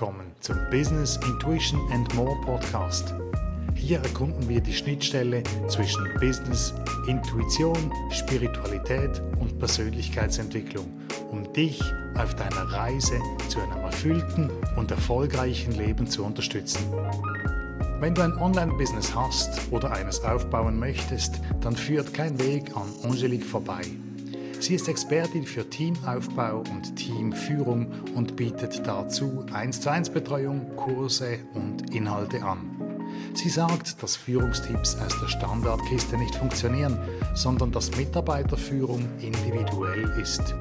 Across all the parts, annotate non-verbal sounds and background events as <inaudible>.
willkommen zum Business Intuition and More Podcast. Hier erkunden wir die Schnittstelle zwischen Business, Intuition, Spiritualität und Persönlichkeitsentwicklung, um dich auf deiner Reise zu einem erfüllten und erfolgreichen Leben zu unterstützen. Wenn du ein Online-Business hast oder eines aufbauen möchtest, dann führt kein Weg an Angelique vorbei. Sie ist Expertin für Teamaufbau und Teamführung und bietet dazu 1 zu 1 Betreuung, Kurse und Inhalte an. Sie sagt, dass Führungstipps aus der Standardkiste nicht funktionieren, sondern dass Mitarbeiterführung individuell ist.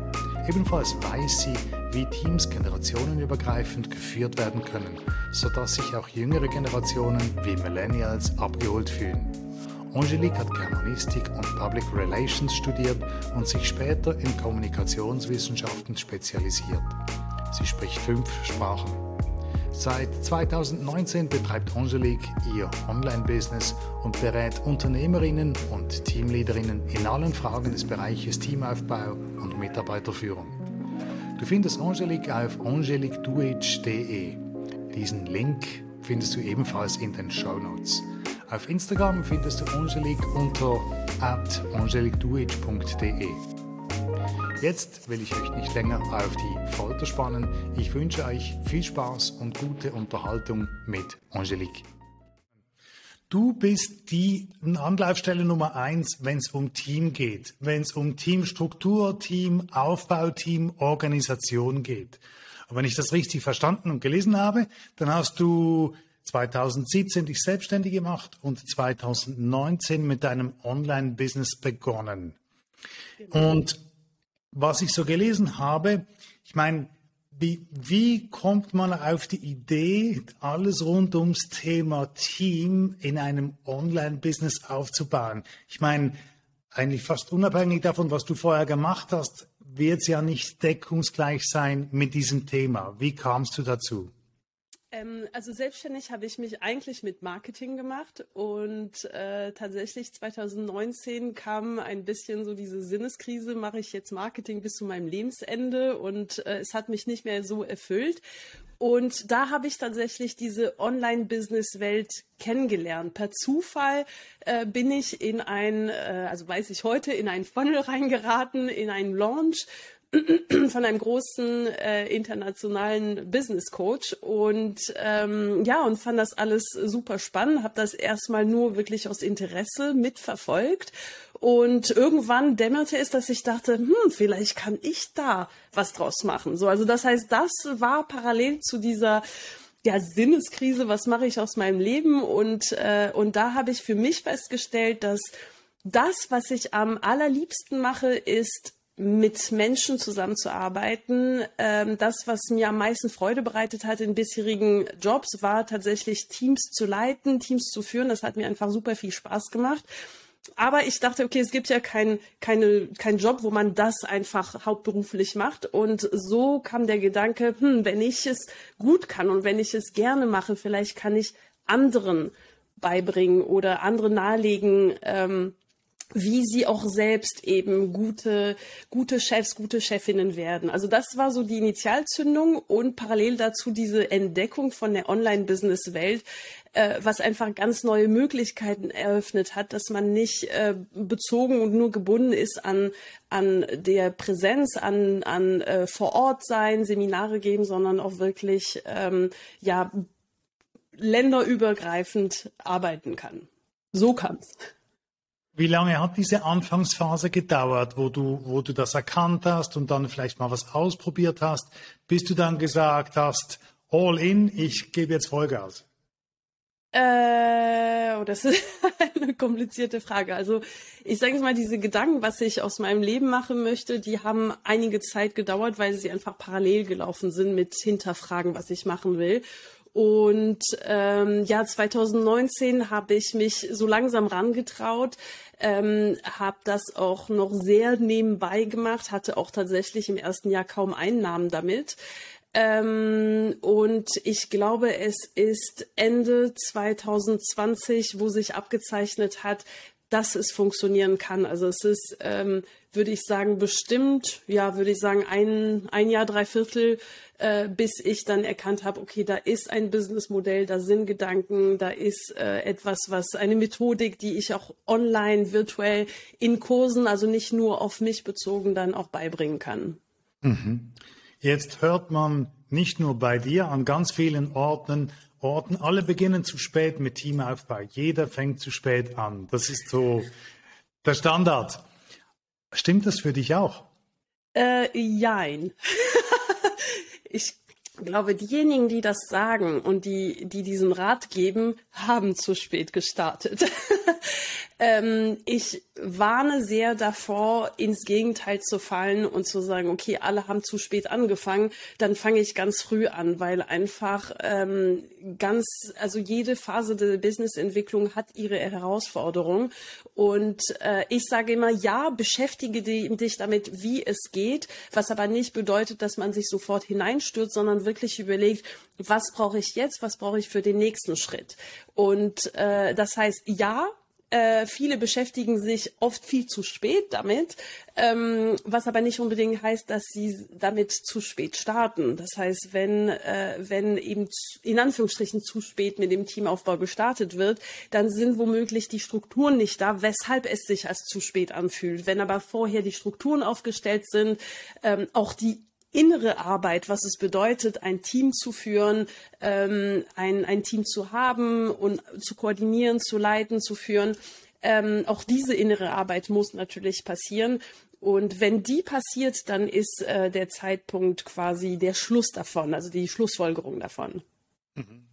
Ebenfalls weiß sie, wie Teams generationenübergreifend geführt werden können, sodass sich auch jüngere Generationen wie Millennials abgeholt fühlen. Angelique hat Germanistik und Public Relations studiert und sich später in Kommunikationswissenschaften spezialisiert. Sie spricht fünf Sprachen. Seit 2019 betreibt Angelique ihr Online-Business und berät Unternehmerinnen und Teamleaderinnen in allen Fragen des Bereiches Teamaufbau und Mitarbeiterführung. Du findest Angelique auf angeliqueduage.de. Diesen Link findest du ebenfalls in den Show Notes. Auf Instagram findest du Angelique unter angeliqueduage.de. Jetzt will ich euch nicht länger auf die Folter spannen. Ich wünsche euch viel Spaß und gute Unterhaltung mit Angelique. Du bist die Anlaufstelle Nummer eins, wenn es um Team geht, wenn es um Teamstruktur, Teamaufbau, Teamorganisation geht. Und wenn ich das richtig verstanden und gelesen habe, dann hast du 2017 dich selbstständig gemacht und 2019 mit deinem Online-Business begonnen. Genau. Und was ich so gelesen habe, ich meine, wie, wie kommt man auf die Idee, alles rund ums Thema Team in einem Online-Business aufzubauen? Ich meine, eigentlich fast unabhängig davon, was du vorher gemacht hast, wird es ja nicht deckungsgleich sein mit diesem Thema. Wie kamst du dazu? Ähm, also selbstständig habe ich mich eigentlich mit Marketing gemacht und äh, tatsächlich 2019 kam ein bisschen so diese Sinneskrise, mache ich jetzt Marketing bis zu meinem Lebensende und äh, es hat mich nicht mehr so erfüllt. Und da habe ich tatsächlich diese Online-Business-Welt kennengelernt. Per Zufall äh, bin ich in ein, äh, also weiß ich heute, in ein Funnel reingeraten, in einen Launch <clears throat> von einem großen äh, internationalen Business Coach und ähm, ja und fand das alles super spannend, habe das erstmal nur wirklich aus Interesse mitverfolgt und irgendwann dämmerte es, dass ich dachte, hm, vielleicht kann ich da was draus machen. So, also das heißt, das war parallel zu dieser ja, Sinneskrise, was mache ich aus meinem Leben und äh, und da habe ich für mich festgestellt, dass das, was ich am allerliebsten mache, ist mit Menschen zusammenzuarbeiten. Ähm, das, was mir am meisten Freude bereitet hat in bisherigen Jobs, war tatsächlich Teams zu leiten, Teams zu führen. Das hat mir einfach super viel Spaß gemacht. Aber ich dachte, okay, es gibt ja keinen keine, kein Job, wo man das einfach hauptberuflich macht. Und so kam der Gedanke, hm, wenn ich es gut kann und wenn ich es gerne mache, vielleicht kann ich anderen beibringen oder andere nahelegen, ähm, wie sie auch selbst eben gute, gute Chefs, gute Chefinnen werden. Also das war so die Initialzündung und parallel dazu diese Entdeckung von der Online-Business-Welt, äh, was einfach ganz neue Möglichkeiten eröffnet hat, dass man nicht äh, bezogen und nur gebunden ist an, an der Präsenz, an, an äh, vor Ort sein, Seminare geben, sondern auch wirklich ähm, ja länderübergreifend arbeiten kann. So kann's. Wie lange hat diese Anfangsphase gedauert, wo du, wo du das erkannt hast und dann vielleicht mal was ausprobiert hast, bis du dann gesagt hast, all in, ich gebe jetzt Vollgas? Äh, oh, das <laughs> ist eine komplizierte Frage. Also ich sage jetzt mal, diese Gedanken, was ich aus meinem Leben machen möchte, die haben einige Zeit gedauert, weil sie einfach parallel gelaufen sind mit Hinterfragen, was ich machen will. Und ähm, ja, 2019 habe ich mich so langsam rangetraut, ähm, habe das auch noch sehr nebenbei gemacht, hatte auch tatsächlich im ersten Jahr kaum Einnahmen damit. Ähm, und ich glaube, es ist Ende 2020, wo sich abgezeichnet hat, dass es funktionieren kann. Also es ist, ähm, würde ich sagen, bestimmt, ja, würde ich sagen, ein, ein Jahr, drei Viertel, äh, bis ich dann erkannt habe, okay, da ist ein Businessmodell, da sind Gedanken, da ist äh, etwas, was eine Methodik, die ich auch online, virtuell in Kursen, also nicht nur auf mich bezogen, dann auch beibringen kann. Mhm. Jetzt hört man nicht nur bei dir an ganz vielen Orten, Orten. Alle beginnen zu spät mit Teamaufbau. Jeder fängt zu spät an. Das ist so der Standard. Stimmt das für dich auch? Äh, jein. <laughs> ich glaube, diejenigen, die das sagen und die, die diesen Rat geben, haben zu spät gestartet. <laughs> ähm, ich warne sehr davor, ins Gegenteil zu fallen und zu sagen, okay, alle haben zu spät angefangen, dann fange ich ganz früh an, weil einfach ähm, ganz, also jede Phase der Businessentwicklung hat ihre Herausforderung. Und äh, ich sage immer, ja, beschäftige dich damit, wie es geht, was aber nicht bedeutet, dass man sich sofort hineinstürzt, sondern wirklich überlegt, was brauche ich jetzt, was brauche ich für den nächsten Schritt. Und äh, das heißt, ja, äh, viele beschäftigen sich oft viel zu spät damit, ähm, was aber nicht unbedingt heißt, dass sie damit zu spät starten. Das heißt, wenn, äh, wenn eben in Anführungsstrichen zu spät mit dem Teamaufbau gestartet wird, dann sind womöglich die Strukturen nicht da, weshalb es sich als zu spät anfühlt. Wenn aber vorher die Strukturen aufgestellt sind, ähm, auch die innere Arbeit, was es bedeutet, ein Team zu führen, ähm, ein, ein Team zu haben und zu koordinieren, zu leiten, zu führen. Ähm, auch diese innere Arbeit muss natürlich passieren. Und wenn die passiert, dann ist äh, der Zeitpunkt quasi der Schluss davon, also die Schlussfolgerung davon. Mhm.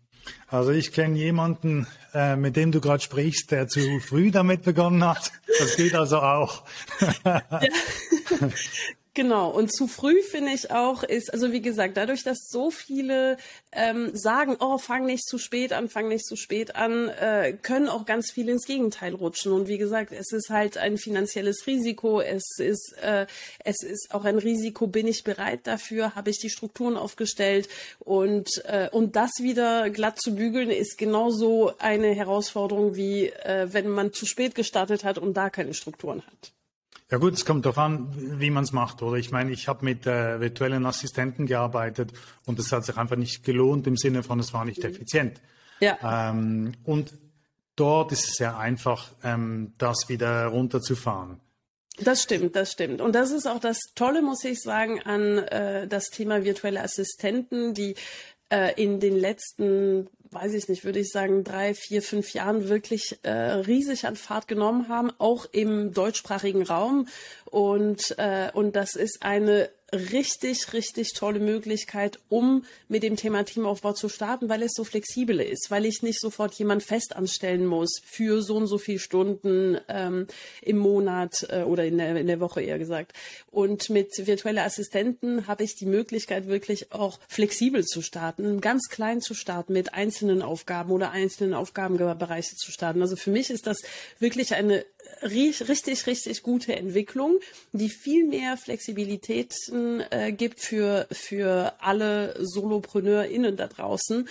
Also ich kenne jemanden, äh, mit dem du gerade sprichst, der zu früh damit begonnen hat. Das geht also auch. <laughs> <laughs> ja. Genau, und zu früh finde ich auch ist, also wie gesagt, dadurch, dass so viele ähm, sagen, oh, fang nicht zu spät an, fang nicht zu spät an, äh, können auch ganz viele ins Gegenteil rutschen. Und wie gesagt, es ist halt ein finanzielles Risiko, es ist, äh, es ist auch ein Risiko, bin ich bereit dafür, habe ich die Strukturen aufgestellt und, äh, und das wieder glatt zu bügeln, ist genauso eine Herausforderung, wie äh, wenn man zu spät gestartet hat und da keine Strukturen hat. Ja gut, es kommt darauf an, wie man es macht, oder? Ich meine, ich habe mit äh, virtuellen Assistenten gearbeitet und es hat sich einfach nicht gelohnt im Sinne von, es war nicht effizient. Ja. Ähm, und dort ist es sehr einfach, ähm, das wieder runterzufahren. Das stimmt, das stimmt. Und das ist auch das Tolle, muss ich sagen, an äh, das Thema virtuelle Assistenten, die äh, in den letzten weiß ich nicht, würde ich sagen, drei, vier, fünf Jahren wirklich äh, riesig an Fahrt genommen haben, auch im deutschsprachigen Raum. Und, äh, und das ist eine richtig, richtig tolle Möglichkeit, um mit dem Thema Teamaufbau zu starten, weil es so flexibel ist, weil ich nicht sofort jemand fest anstellen muss für so und so viele Stunden ähm, im Monat äh, oder in der, in der Woche eher gesagt. Und mit virtuellen Assistenten habe ich die Möglichkeit, wirklich auch flexibel zu starten, ganz klein zu starten, mit einzelnen Aufgaben oder einzelnen Aufgabenbereiche zu starten. Also für mich ist das wirklich eine richtig, richtig gute Entwicklung, die viel mehr Flexibilitäten äh, gibt für, für alle SolopreneurInnen da draußen.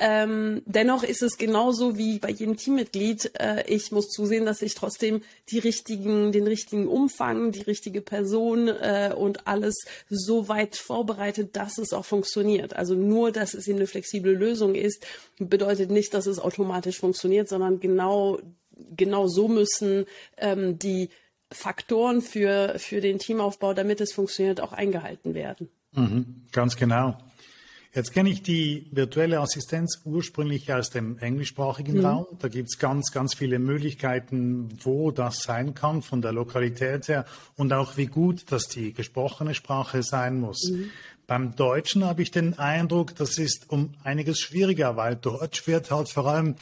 Ähm, dennoch ist es genauso wie bei jedem Teammitglied. Äh, ich muss zusehen, dass ich trotzdem die richtigen, den richtigen Umfang, die richtige Person äh, und alles so weit vorbereitet, dass es auch funktioniert. Also nur, dass es eben eine flexible Lösung ist, bedeutet nicht, dass es automatisch funktioniert, sondern genau genau so müssen ähm, die Faktoren für, für den Teamaufbau, damit es funktioniert, auch eingehalten werden. Mhm, ganz genau. Jetzt kenne ich die virtuelle Assistenz ursprünglich aus dem englischsprachigen mhm. Raum. Da gibt es ganz, ganz viele Möglichkeiten, wo das sein kann, von der Lokalität her und auch wie gut das die gesprochene Sprache sein muss. Mhm. Beim Deutschen habe ich den Eindruck, das ist um einiges schwieriger, weil Deutsch wird halt vor allem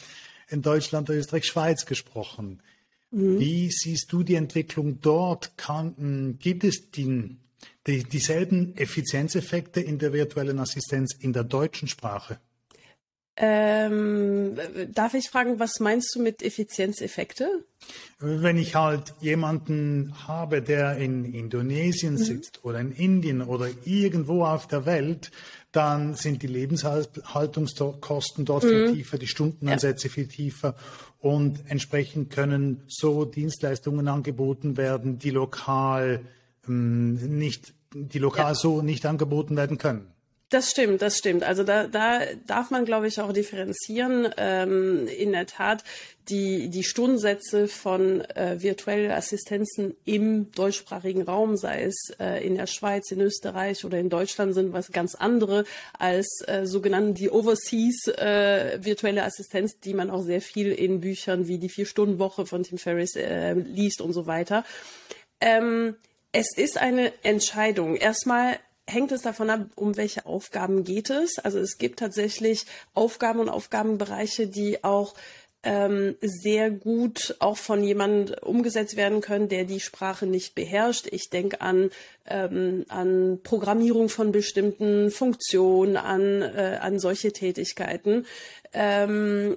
in Deutschland, Österreich, Schweiz gesprochen. Mhm. Wie siehst du die Entwicklung dort? Kann, gibt es die, die, dieselben Effizienzeffekte in der virtuellen Assistenz in der deutschen Sprache? Ähm, darf ich fragen, was meinst du mit Effizienzeffekte? Wenn ich halt jemanden habe, der in Indonesien mhm. sitzt oder in Indien oder irgendwo auf der Welt, dann sind die Lebenshaltungskosten dort mhm. viel tiefer, die Stundenansätze ja. viel tiefer und entsprechend können so Dienstleistungen angeboten werden, die lokal ähm, nicht, die lokal ja. so nicht angeboten werden können. Das stimmt, das stimmt. Also da, da darf man, glaube ich, auch differenzieren. Ähm, in der Tat, die, die Stundensätze von äh, virtuellen Assistenzen im deutschsprachigen Raum, sei es äh, in der Schweiz, in Österreich oder in Deutschland, sind was ganz andere als äh, sogenannten die Overseas äh, virtuelle Assistenz, die man auch sehr viel in Büchern wie die Vier-Stunden-Woche von Tim Ferriss äh, liest und so weiter. Ähm, es ist eine Entscheidung. Erstmal hängt es davon ab, um welche Aufgaben geht es. Also es gibt tatsächlich Aufgaben und Aufgabenbereiche, die auch ähm, sehr gut auch von jemandem umgesetzt werden können, der die Sprache nicht beherrscht. Ich denke an, ähm, an Programmierung von bestimmten Funktionen, an, äh, an solche Tätigkeiten. Ähm,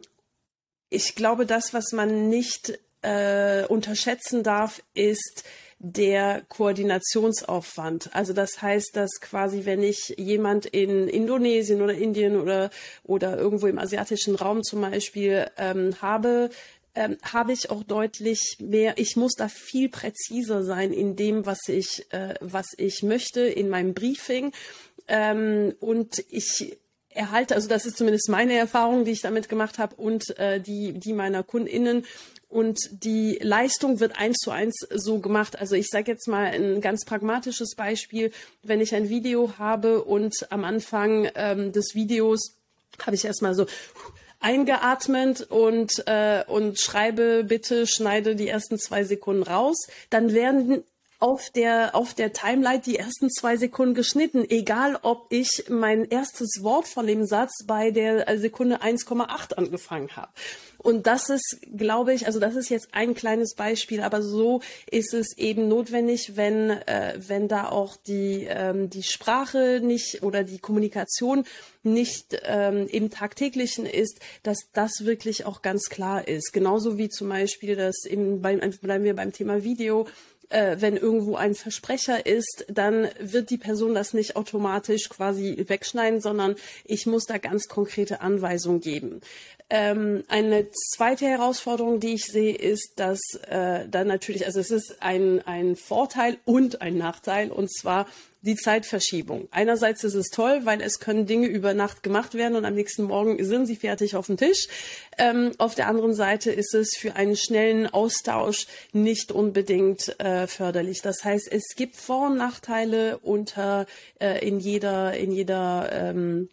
ich glaube, das, was man nicht äh, unterschätzen darf, ist, der Koordinationsaufwand. Also das heißt, dass quasi, wenn ich jemand in Indonesien oder Indien oder, oder irgendwo im asiatischen Raum zum Beispiel ähm, habe, ähm, habe ich auch deutlich mehr, ich muss da viel präziser sein in dem, was ich, äh, was ich möchte in meinem Briefing. Ähm, und ich erhalte, also das ist zumindest meine Erfahrung, die ich damit gemacht habe und äh, die, die meiner KundInnen, und die Leistung wird eins zu eins so gemacht. Also ich sage jetzt mal ein ganz pragmatisches Beispiel. Wenn ich ein Video habe und am Anfang ähm, des Videos habe ich erstmal so eingeatmet und, äh, und schreibe, bitte schneide die ersten zwei Sekunden raus, dann werden auf der, auf der Timeline die ersten zwei Sekunden geschnitten, egal ob ich mein erstes Wort von dem Satz bei der Sekunde 1,8 angefangen habe. Und das ist, glaube ich, also das ist jetzt ein kleines Beispiel, aber so ist es eben notwendig, wenn, äh, wenn da auch die, ähm, die Sprache nicht oder die Kommunikation nicht ähm, im tagtäglichen ist, dass das wirklich auch ganz klar ist. Genauso wie zum Beispiel das im, beim, bleiben wir beim Thema Video, äh, wenn irgendwo ein Versprecher ist, dann wird die Person das nicht automatisch quasi wegschneiden, sondern ich muss da ganz konkrete Anweisungen geben. Ähm, eine zweite Herausforderung, die ich sehe, ist, dass äh, dann natürlich, also es ist ein, ein Vorteil und ein Nachteil, und zwar die Zeitverschiebung. Einerseits ist es toll, weil es können Dinge über Nacht gemacht werden und am nächsten Morgen sind sie fertig auf dem Tisch. Ähm, auf der anderen Seite ist es für einen schnellen Austausch nicht unbedingt äh, förderlich. Das heißt, es gibt Vor- und Nachteile unter äh, in jeder in jeder ähm,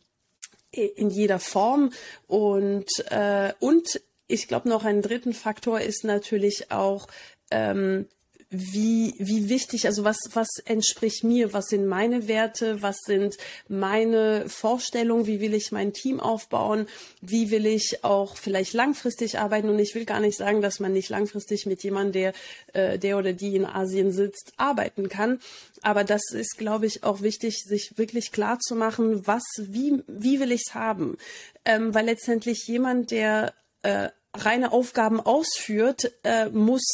in jeder Form und äh, und ich glaube noch einen dritten Faktor ist natürlich auch ähm, wie, wie wichtig, also was, was entspricht mir, was sind meine Werte, was sind meine Vorstellungen, wie will ich mein Team aufbauen, wie will ich auch vielleicht langfristig arbeiten? Und ich will gar nicht sagen, dass man nicht langfristig mit jemandem, der, äh, der oder die in Asien sitzt, arbeiten kann, aber das ist, glaube ich, auch wichtig, sich wirklich klar zu machen, was, wie, wie will ich es haben, ähm, weil letztendlich jemand, der äh, reine Aufgaben ausführt, äh, muss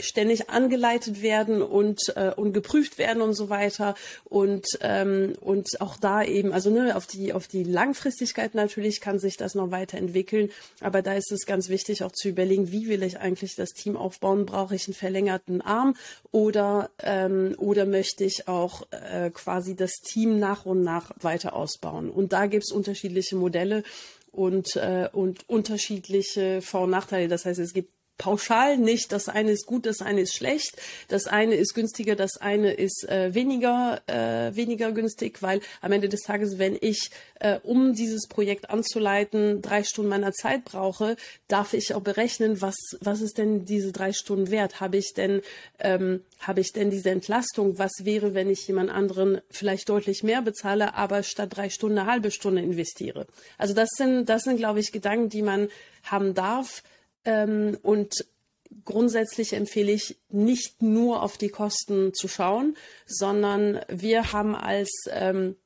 ständig angeleitet werden und, äh, und geprüft werden und so weiter. Und, ähm, und auch da eben, also ne, auf die, auf die Langfristigkeit natürlich kann sich das noch weiterentwickeln. Aber da ist es ganz wichtig auch zu überlegen, wie will ich eigentlich das Team aufbauen? Brauche ich einen verlängerten Arm oder, ähm, oder möchte ich auch äh, quasi das Team nach und nach weiter ausbauen? Und da gibt es unterschiedliche Modelle und, äh, und unterschiedliche Vor- und Nachteile. Das heißt, es gibt pauschal nicht, das eine ist gut, das eine ist schlecht, das eine ist günstiger, das eine ist äh, weniger, äh, weniger günstig, weil am Ende des Tages, wenn ich, äh, um dieses Projekt anzuleiten, drei Stunden meiner Zeit brauche, darf ich auch berechnen, was, was ist denn diese drei Stunden wert? Habe ich denn, ähm, habe ich denn diese Entlastung? Was wäre, wenn ich jemand anderen vielleicht deutlich mehr bezahle, aber statt drei Stunden eine halbe Stunde investiere? Also das sind, das sind, glaube ich, Gedanken, die man haben darf ähm, und grundsätzlich empfehle ich nicht nur auf die Kosten zu schauen, sondern wir haben als ähm,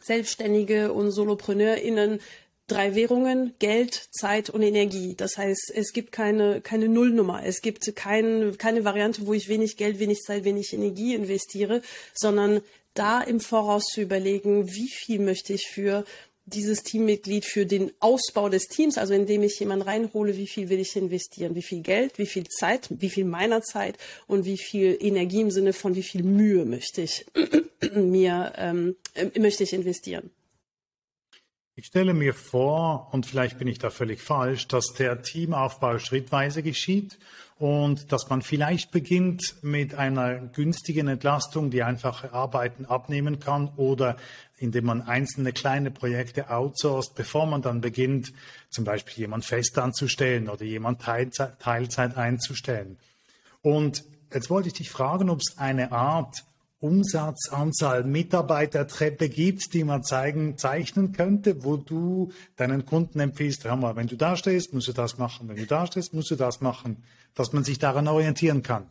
Selbstständige und SolopreneurInnen drei Währungen, Geld, Zeit und Energie. Das heißt, es gibt keine, keine Nullnummer. Es gibt kein, keine Variante, wo ich wenig Geld, wenig Zeit, wenig Energie investiere, sondern da im Voraus zu überlegen, wie viel möchte ich für dieses Teammitglied für den Ausbau des Teams, also indem ich jemanden reinhole, wie viel will ich investieren, wie viel Geld, wie viel Zeit, wie viel meiner Zeit und wie viel Energie im Sinne von wie viel Mühe möchte ich <clears throat> mir ähm, äh, möchte ich investieren. Ich stelle mir vor, und vielleicht bin ich da völlig falsch, dass der Teamaufbau schrittweise geschieht und dass man vielleicht beginnt mit einer günstigen Entlastung, die einfache Arbeiten abnehmen kann oder indem man einzelne kleine Projekte outsourced, bevor man dann beginnt, zum Beispiel jemand fest anzustellen oder jemand Teilzeit, Teilzeit einzustellen. Und jetzt wollte ich dich fragen, ob es eine Art Umsatzanzahl Mitarbeitertreppe gibt, die man zeigen, zeichnen könnte, wo du deinen Kunden empfiehlst, hör mal, wenn du da stehst, musst du das machen, wenn du da stehst, musst du das machen, dass man sich daran orientieren kann?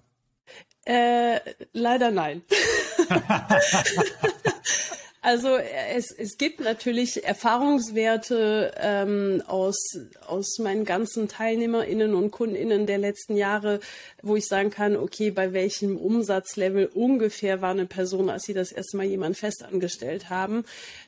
Äh, leider nein. <laughs> <laughs> Also es, es gibt natürlich Erfahrungswerte ähm, aus, aus meinen ganzen TeilnehmerInnen und KundInnen der letzten Jahre, wo ich sagen kann, okay, bei welchem Umsatzlevel ungefähr war eine Person, als sie das erste Mal jemand festangestellt haben.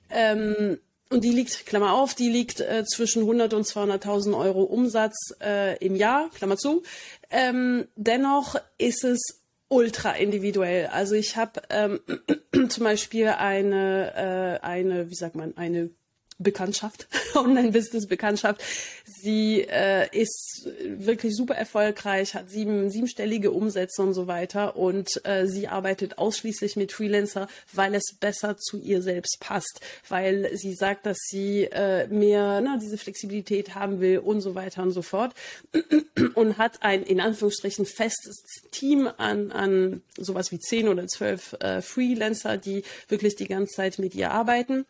Ähm, und die liegt, Klammer auf, die liegt äh, zwischen 100 und 200.000 Euro Umsatz äh, im Jahr, Klammer zu. Ähm, dennoch ist es ultra individuell. Also ich habe ähm, <clears throat> zum Beispiel eine, äh, eine, wie sagt man, eine Bekanntschaft, <laughs> Online-Business-Bekanntschaft. Sie äh, ist wirklich super erfolgreich, hat sieben, siebenstellige Umsätze und so weiter. Und äh, sie arbeitet ausschließlich mit Freelancer, weil es besser zu ihr selbst passt. Weil sie sagt, dass sie äh, mehr na, diese Flexibilität haben will und so weiter und so fort. <clears throat> Und hat ein in Anführungsstrichen festes Team an, an sowas wie zehn oder zwölf äh, Freelancer, die wirklich die ganze Zeit mit ihr arbeiten.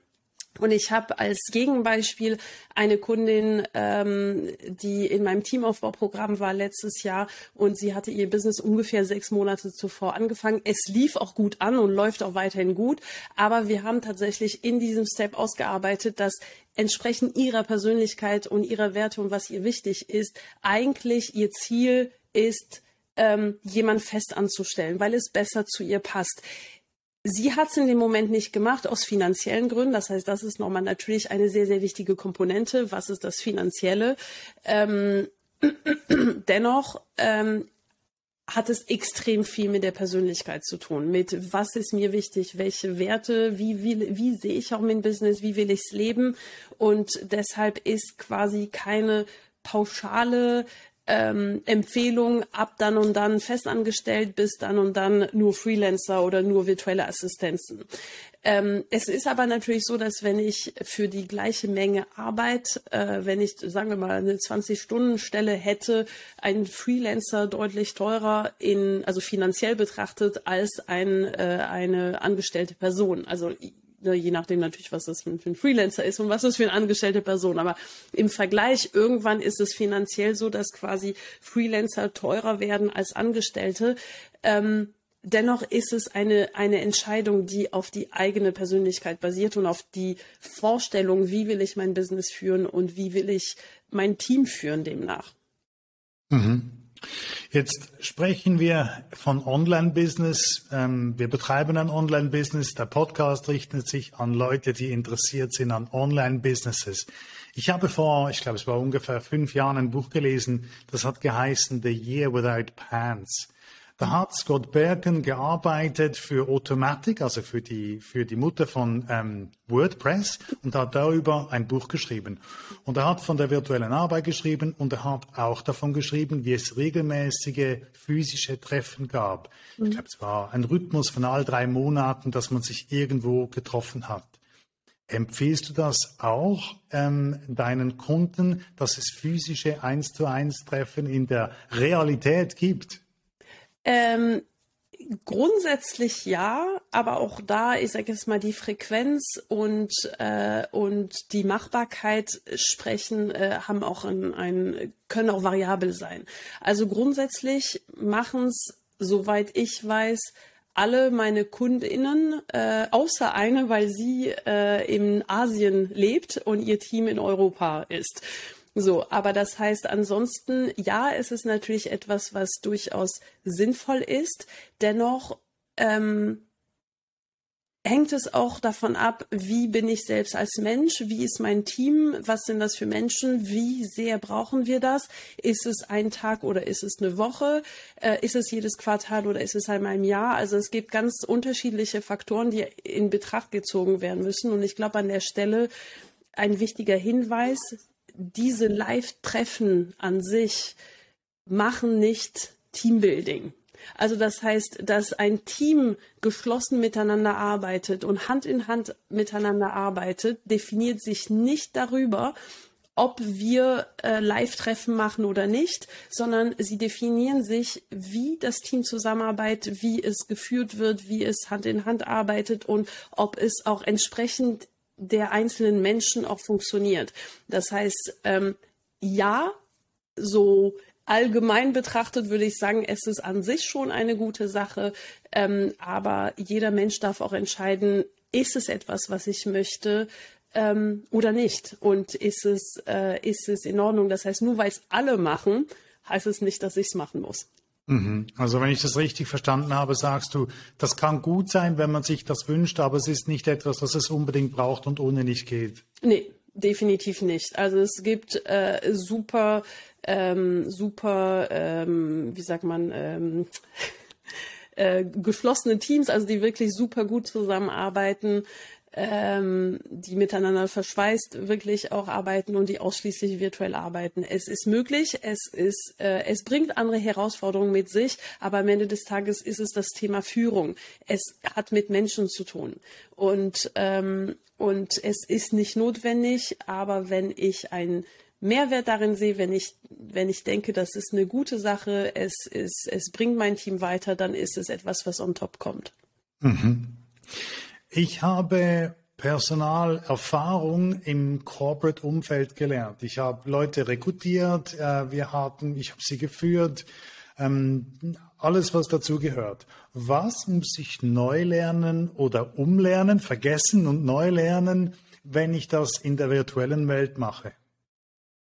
Und ich habe als Gegenbeispiel eine Kundin, ähm, die in meinem Teamaufbauprogramm war letztes Jahr und sie hatte ihr Business ungefähr sechs Monate zuvor angefangen. Es lief auch gut an und läuft auch weiterhin gut, aber wir haben tatsächlich in diesem Step ausgearbeitet, dass entsprechend ihrer Persönlichkeit und ihrer Werte und was ihr wichtig ist, eigentlich ihr Ziel ist, ähm, jemand fest anzustellen, weil es besser zu ihr passt. Sie hat es in dem Moment nicht gemacht aus finanziellen Gründen. Das heißt, das ist nochmal natürlich eine sehr, sehr wichtige Komponente. Was ist das Finanzielle? Ähm, <clears throat> dennoch ähm, hat es extrem viel mit der Persönlichkeit zu tun. Mit was ist mir wichtig, welche Werte, wie, wie, wie sehe ich auch mein Business, wie will ich es leben. Und deshalb ist quasi keine pauschale ähm, Empfehlung ab dann und dann festangestellt bis dann und dann nur Freelancer oder nur virtuelle Assistenzen. Ähm, es ist aber natürlich so, dass wenn ich für die gleiche Menge Arbeit, äh, wenn ich, sagen wir mal, eine 20-Stunden-Stelle hätte, ein Freelancer deutlich teurer in, also finanziell betrachtet, als ein, äh, eine angestellte Person. Also je nachdem natürlich, was das für ein Freelancer ist und was das für eine angestellte Person. Aber im Vergleich, irgendwann ist es finanziell so, dass quasi Freelancer teurer werden als Angestellte. Ähm, dennoch ist es eine, eine Entscheidung, die auf die eigene Persönlichkeit basiert und auf die Vorstellung, wie will ich mein Business führen und wie will ich mein Team führen demnach. Mhm. Jetzt sprechen wir von Online-Business. Ähm, wir betreiben ein Online-Business. Der Podcast richtet sich an Leute, die interessiert sind an Online-Businesses. Ich habe vor, ich glaube, es war ungefähr fünf Jahren ein Buch gelesen, das hat geheißen The Year Without Pants. Da hat Scott Bergen gearbeitet für Automatic, also für die, für die Mutter von ähm, WordPress und hat darüber ein Buch geschrieben. Und er hat von der virtuellen Arbeit geschrieben und er hat auch davon geschrieben, wie es regelmäßige physische Treffen gab. Mhm. Ich glaube, es war ein Rhythmus von all drei Monaten, dass man sich irgendwo getroffen hat. Empfiehlst du das auch ähm, deinen Kunden, dass es physische eins zu eins Treffen in der Realität gibt? Ähm, grundsätzlich ja, aber auch da, ich sage jetzt mal, die Frequenz und, äh, und die Machbarkeit sprechen, äh, haben auch ein, ein, können auch variabel sein. Also grundsätzlich machen es, soweit ich weiß, alle meine KundInnen, äh, außer eine, weil sie äh, in Asien lebt und ihr Team in Europa ist. So, aber das heißt ansonsten, ja, es ist natürlich etwas, was durchaus sinnvoll ist. Dennoch ähm, hängt es auch davon ab, wie bin ich selbst als Mensch, wie ist mein Team, was sind das für Menschen, wie sehr brauchen wir das, ist es ein Tag oder ist es eine Woche, äh, ist es jedes Quartal oder ist es einmal im Jahr. Also es gibt ganz unterschiedliche Faktoren, die in Betracht gezogen werden müssen. Und ich glaube an der Stelle ein wichtiger Hinweis, diese Live-Treffen an sich machen nicht Teambuilding. Also das heißt, dass ein Team geschlossen miteinander arbeitet und Hand in Hand miteinander arbeitet, definiert sich nicht darüber, ob wir äh, Live-Treffen machen oder nicht, sondern sie definieren sich, wie das Team zusammenarbeitet, wie es geführt wird, wie es Hand in Hand arbeitet und ob es auch entsprechend der einzelnen Menschen auch funktioniert. Das heißt, ähm, ja, so allgemein betrachtet würde ich sagen, es ist an sich schon eine gute Sache, ähm, aber jeder Mensch darf auch entscheiden, ist es etwas, was ich möchte ähm, oder nicht? Und ist es, äh, ist es in Ordnung? Das heißt, nur weil es alle machen, heißt es nicht, dass ich es machen muss. Mhm. Also wenn ich das richtig verstanden habe, sagst du, das kann gut sein, wenn man sich das wünscht, aber es ist nicht etwas, was es unbedingt braucht und ohne nicht geht. Nee, definitiv nicht. Also es gibt äh, super ähm, super, ähm, wie sagt man, ähm, <laughs> äh, geschlossene Teams, also die wirklich super gut zusammenarbeiten, ähm, die miteinander verschweißt wirklich auch arbeiten und die ausschließlich virtuell arbeiten. Es ist möglich, es ist, äh, es bringt andere Herausforderungen mit sich, aber am Ende des Tages ist es das Thema Führung. Es hat mit Menschen zu tun und ähm, und es ist nicht notwendig, aber wenn ich ein Mehrwert darin sehe, wenn ich, wenn ich denke, das ist eine gute Sache, es, ist, es bringt mein Team weiter, dann ist es etwas, was on top kommt. Mhm. Ich habe Personalerfahrung im Corporate-Umfeld gelernt. Ich habe Leute rekrutiert, äh, wir hatten, ich habe sie geführt, ähm, alles, was dazu gehört. Was muss ich neu lernen oder umlernen, vergessen und neu lernen, wenn ich das in der virtuellen Welt mache?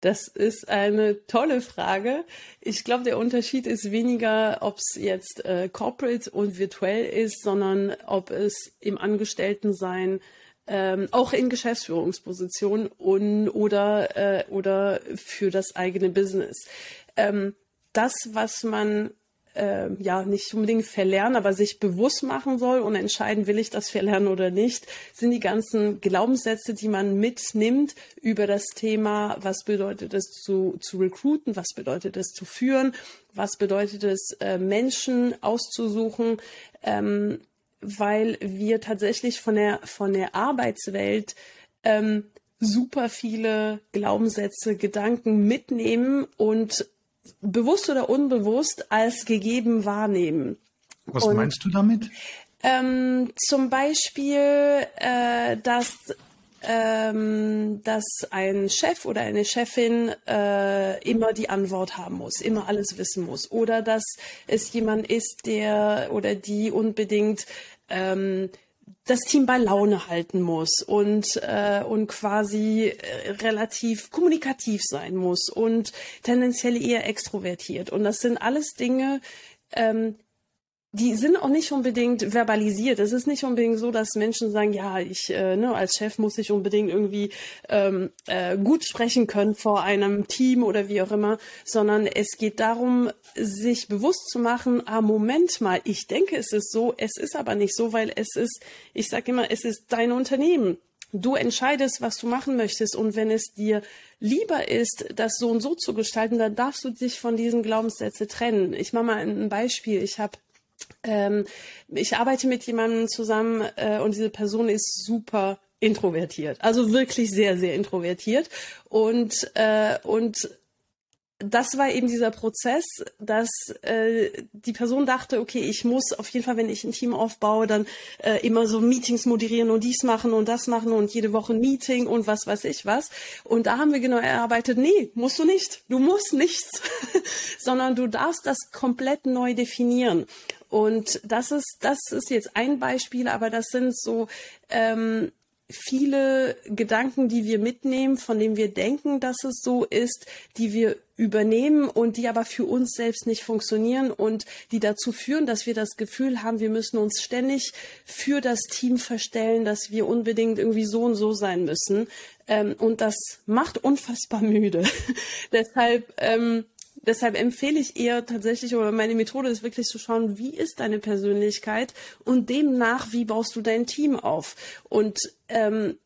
Das ist eine tolle Frage. Ich glaube, der Unterschied ist weniger, ob es jetzt äh, corporate und virtuell ist, sondern ob es im Angestelltensein ähm, auch in Geschäftsführungspositionen und, oder, äh, oder für das eigene Business. Ähm, das, was man äh, ja nicht unbedingt verlernen, aber sich bewusst machen soll und entscheiden, will ich das verlernen oder nicht, sind die ganzen Glaubenssätze, die man mitnimmt über das Thema, was bedeutet es zu, zu recruiten, was bedeutet es zu führen, was bedeutet es, äh, Menschen auszusuchen, ähm, weil wir tatsächlich von der, von der Arbeitswelt ähm, super viele Glaubenssätze, Gedanken mitnehmen und bewusst oder unbewusst als gegeben wahrnehmen. Was Und, meinst du damit? Ähm, zum Beispiel, äh, dass ähm, dass ein Chef oder eine Chefin äh, immer die Antwort haben muss, immer alles wissen muss. Oder dass es jemand ist, der oder die unbedingt ähm, das Team bei Laune halten muss und, äh, und quasi äh, relativ kommunikativ sein muss und tendenziell eher extrovertiert. Und das sind alles Dinge, ähm, die sind auch nicht unbedingt verbalisiert. Es ist nicht unbedingt so, dass Menschen sagen, ja, ich äh, ne, als Chef muss ich unbedingt irgendwie ähm, äh, gut sprechen können vor einem Team oder wie auch immer, sondern es geht darum, sich bewusst zu machen, ah, Moment mal, ich denke, es ist so, es ist aber nicht so, weil es ist, ich sage immer, es ist dein Unternehmen. Du entscheidest, was du machen möchtest und wenn es dir lieber ist, das so und so zu gestalten, dann darfst du dich von diesen Glaubenssätzen trennen. Ich mache mal ein Beispiel. Ich habe ähm, ich arbeite mit jemandem zusammen äh, und diese Person ist super introvertiert, also wirklich sehr, sehr introvertiert und äh, und das war eben dieser Prozess, dass äh, die Person dachte, okay, ich muss auf jeden Fall, wenn ich ein Team aufbaue, dann äh, immer so Meetings moderieren und dies machen und das machen und jede Woche ein Meeting und was weiß ich was. Und da haben wir genau erarbeitet, nee, musst du nicht. Du musst nichts, <laughs> sondern du darfst das komplett neu definieren. Und das ist, das ist jetzt ein Beispiel, aber das sind so ähm, viele Gedanken, die wir mitnehmen, von denen wir denken, dass es so ist, die wir übernehmen und die aber für uns selbst nicht funktionieren und die dazu führen, dass wir das Gefühl haben, wir müssen uns ständig für das Team verstellen, dass wir unbedingt irgendwie so und so sein müssen. Ähm, und das macht unfassbar <laughs> müde. Deshalb ähm, Deshalb empfehle ich eher tatsächlich, oder meine Methode ist wirklich zu schauen, wie ist deine Persönlichkeit und demnach, wie baust du dein Team auf. Und ähm,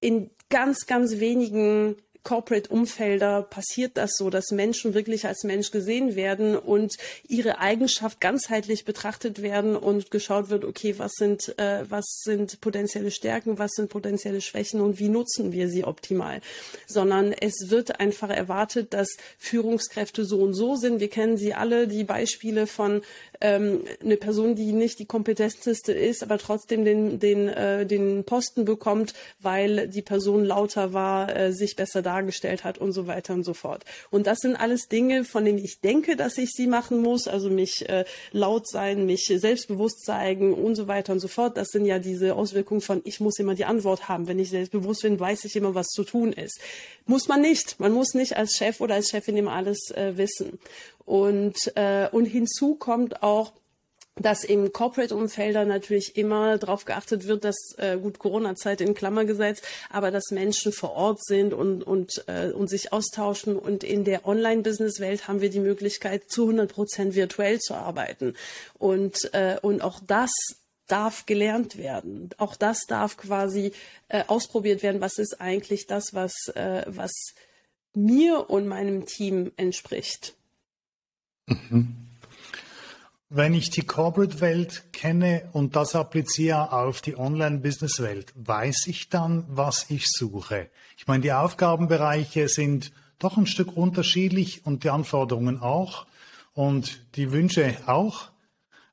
in ganz, ganz wenigen Corporate-Umfelder passiert das so, dass Menschen wirklich als Mensch gesehen werden und ihre Eigenschaft ganzheitlich betrachtet werden und geschaut wird, okay, was sind, äh, was sind potenzielle Stärken, was sind potenzielle Schwächen und wie nutzen wir sie optimal. Sondern es wird einfach erwartet, dass Führungskräfte so und so sind. Wir kennen sie alle, die Beispiele von ähm, eine Person, die nicht die kompetenteste ist, aber trotzdem den, den, äh, den Posten bekommt, weil die Person lauter war, äh, sich besser dargestellt hat und so weiter und so fort. Und das sind alles Dinge, von denen ich denke, dass ich sie machen muss, also mich äh, laut sein, mich selbstbewusst zeigen und so weiter und so fort. Das sind ja diese Auswirkungen von, ich muss immer die Antwort haben. Wenn ich selbstbewusst bin, weiß ich immer, was zu tun ist. Muss man nicht. Man muss nicht als Chef oder als Chefin immer alles äh, wissen. Und, äh, und hinzu kommt auch, dass im Corporate-Umfelder natürlich immer darauf geachtet wird, dass äh, gut Corona-Zeit in Klammer gesetzt, aber dass Menschen vor Ort sind und und äh, und sich austauschen. Und in der Online-Business-Welt haben wir die Möglichkeit, zu 100 Prozent virtuell zu arbeiten. Und äh, und auch das darf gelernt werden. Auch das darf quasi äh, ausprobiert werden. Was ist eigentlich das, was äh, was mir und meinem Team entspricht? Mhm. Wenn ich die Corporate-Welt kenne und das appliziere auf die Online-Business-Welt, weiß ich dann, was ich suche. Ich meine, die Aufgabenbereiche sind doch ein Stück unterschiedlich und die Anforderungen auch und die Wünsche auch.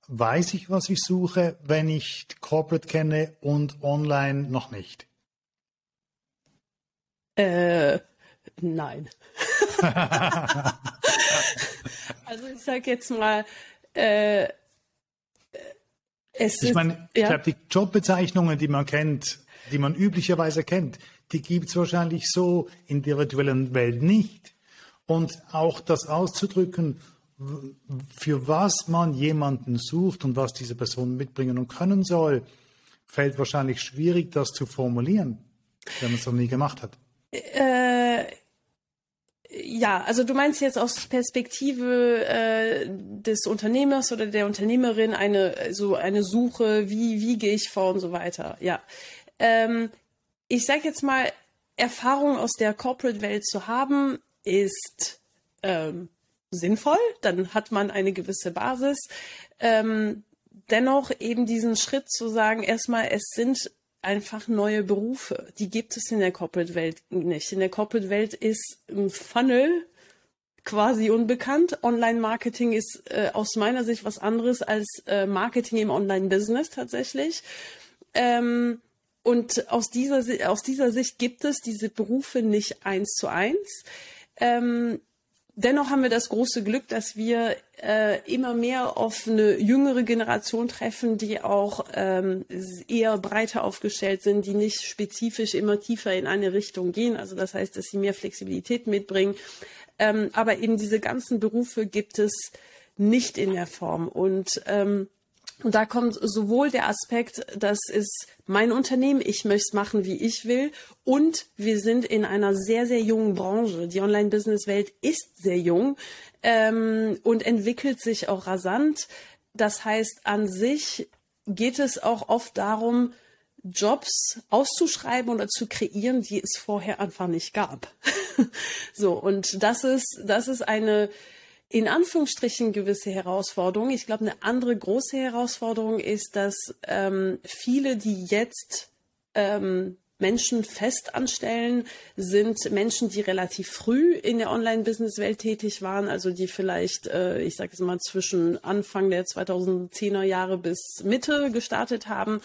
Weiß ich, was ich suche, wenn ich Corporate kenne und online noch nicht? Äh, nein. <laughs> <laughs> Also ich sage jetzt mal, äh, es ich meine, ich ja. glaube, die Jobbezeichnungen, die man kennt, die man üblicherweise kennt, die gibt es wahrscheinlich so in der virtuellen Welt nicht. Und auch das auszudrücken, für was man jemanden sucht und was diese Person mitbringen und können soll, fällt wahrscheinlich schwierig, das zu formulieren, wenn man es noch nie gemacht hat. Äh, ja, also du meinst jetzt aus Perspektive äh, des Unternehmers oder der Unternehmerin eine so eine Suche, wie wie gehe ich vor und so weiter. Ja, ähm, ich sage jetzt mal, Erfahrung aus der Corporate-Welt zu haben ist ähm, sinnvoll. Dann hat man eine gewisse Basis. Ähm, dennoch eben diesen Schritt zu sagen, erstmal, es sind einfach neue Berufe. Die gibt es in der Corporate-Welt nicht. In der Corporate-Welt ist ein Funnel quasi unbekannt. Online-Marketing ist äh, aus meiner Sicht was anderes als äh, Marketing im Online-Business tatsächlich. Ähm, und aus dieser, aus dieser Sicht gibt es diese Berufe nicht eins zu eins. Ähm, Dennoch haben wir das große Glück, dass wir äh, immer mehr auf eine jüngere Generation treffen, die auch ähm, eher breiter aufgestellt sind, die nicht spezifisch immer tiefer in eine Richtung gehen. Also das heißt, dass sie mehr Flexibilität mitbringen. Ähm, aber eben diese ganzen Berufe gibt es nicht in der Form. Und ähm, und da kommt sowohl der Aspekt, das ist mein Unternehmen, ich möchte es machen, wie ich will. Und wir sind in einer sehr, sehr jungen Branche. Die Online-Business-Welt ist sehr jung ähm, und entwickelt sich auch rasant. Das heißt, an sich geht es auch oft darum, Jobs auszuschreiben oder zu kreieren, die es vorher einfach nicht gab. <laughs> so, und das ist, das ist eine in Anführungsstrichen gewisse Herausforderungen. Ich glaube, eine andere große Herausforderung ist, dass ähm, viele, die jetzt ähm, Menschen fest anstellen, sind Menschen, die relativ früh in der Online-Business-Welt tätig waren, also die vielleicht, äh, ich sage es mal, zwischen Anfang der 2010er Jahre bis Mitte gestartet haben,